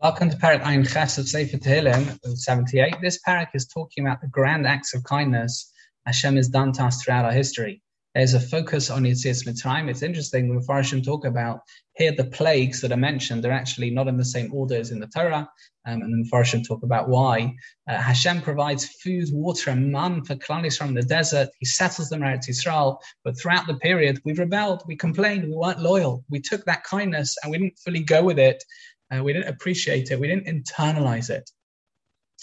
Welcome to Perek Ein Ches of Sefer Tehillim 78. This perek is talking about the grand acts of kindness Hashem has done to us throughout our history. There's a focus on Yetzias Mitzrayim. It's interesting, the Mepharshim talk about here the plagues that are mentioned, they're actually not in the same order as in the Torah. Um, and the Mepharshim talk about why. Uh, Hashem provides food, water, and man for Klal from the desert. He settles them out Israel. But throughout the period, we rebelled, we complained, we weren't loyal. We took that kindness and we didn't fully go with it. Uh, we didn't appreciate it. We didn't internalize it.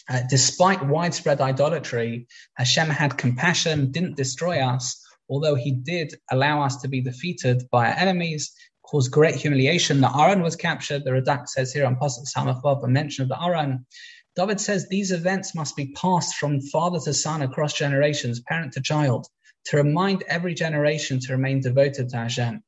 Uh, despite widespread idolatry, Hashem had compassion, didn't destroy us, although He did allow us to be defeated by our enemies, caused great humiliation. The Aron was captured. The Radak says here on Pasuk Samachvav a mention of the Aron. David says these events must be passed from father to son across generations, parent to child, to remind every generation to remain devoted to Hashem.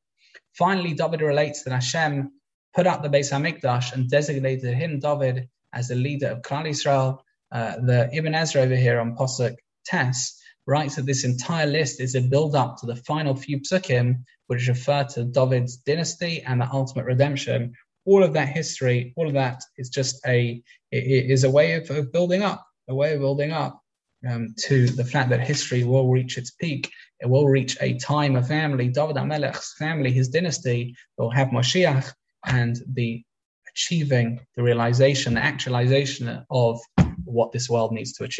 Finally, David relates that Hashem put up the Beis Hamikdash and designated him, David, as the leader of Klal Israel. Uh, the Ibn Ezra over here on Posuk Tes writes that this entire list is a build up to the final few psukim, which refer to David's dynasty and the ultimate redemption. All of that history, all of that is just a is a way of, of building up, a way of building up um, to the fact that history will reach its peak. It will reach a time of family. David HaMelech's family, his dynasty, will have Moshiach, and the achieving the realization, the actualization of what this world needs to achieve.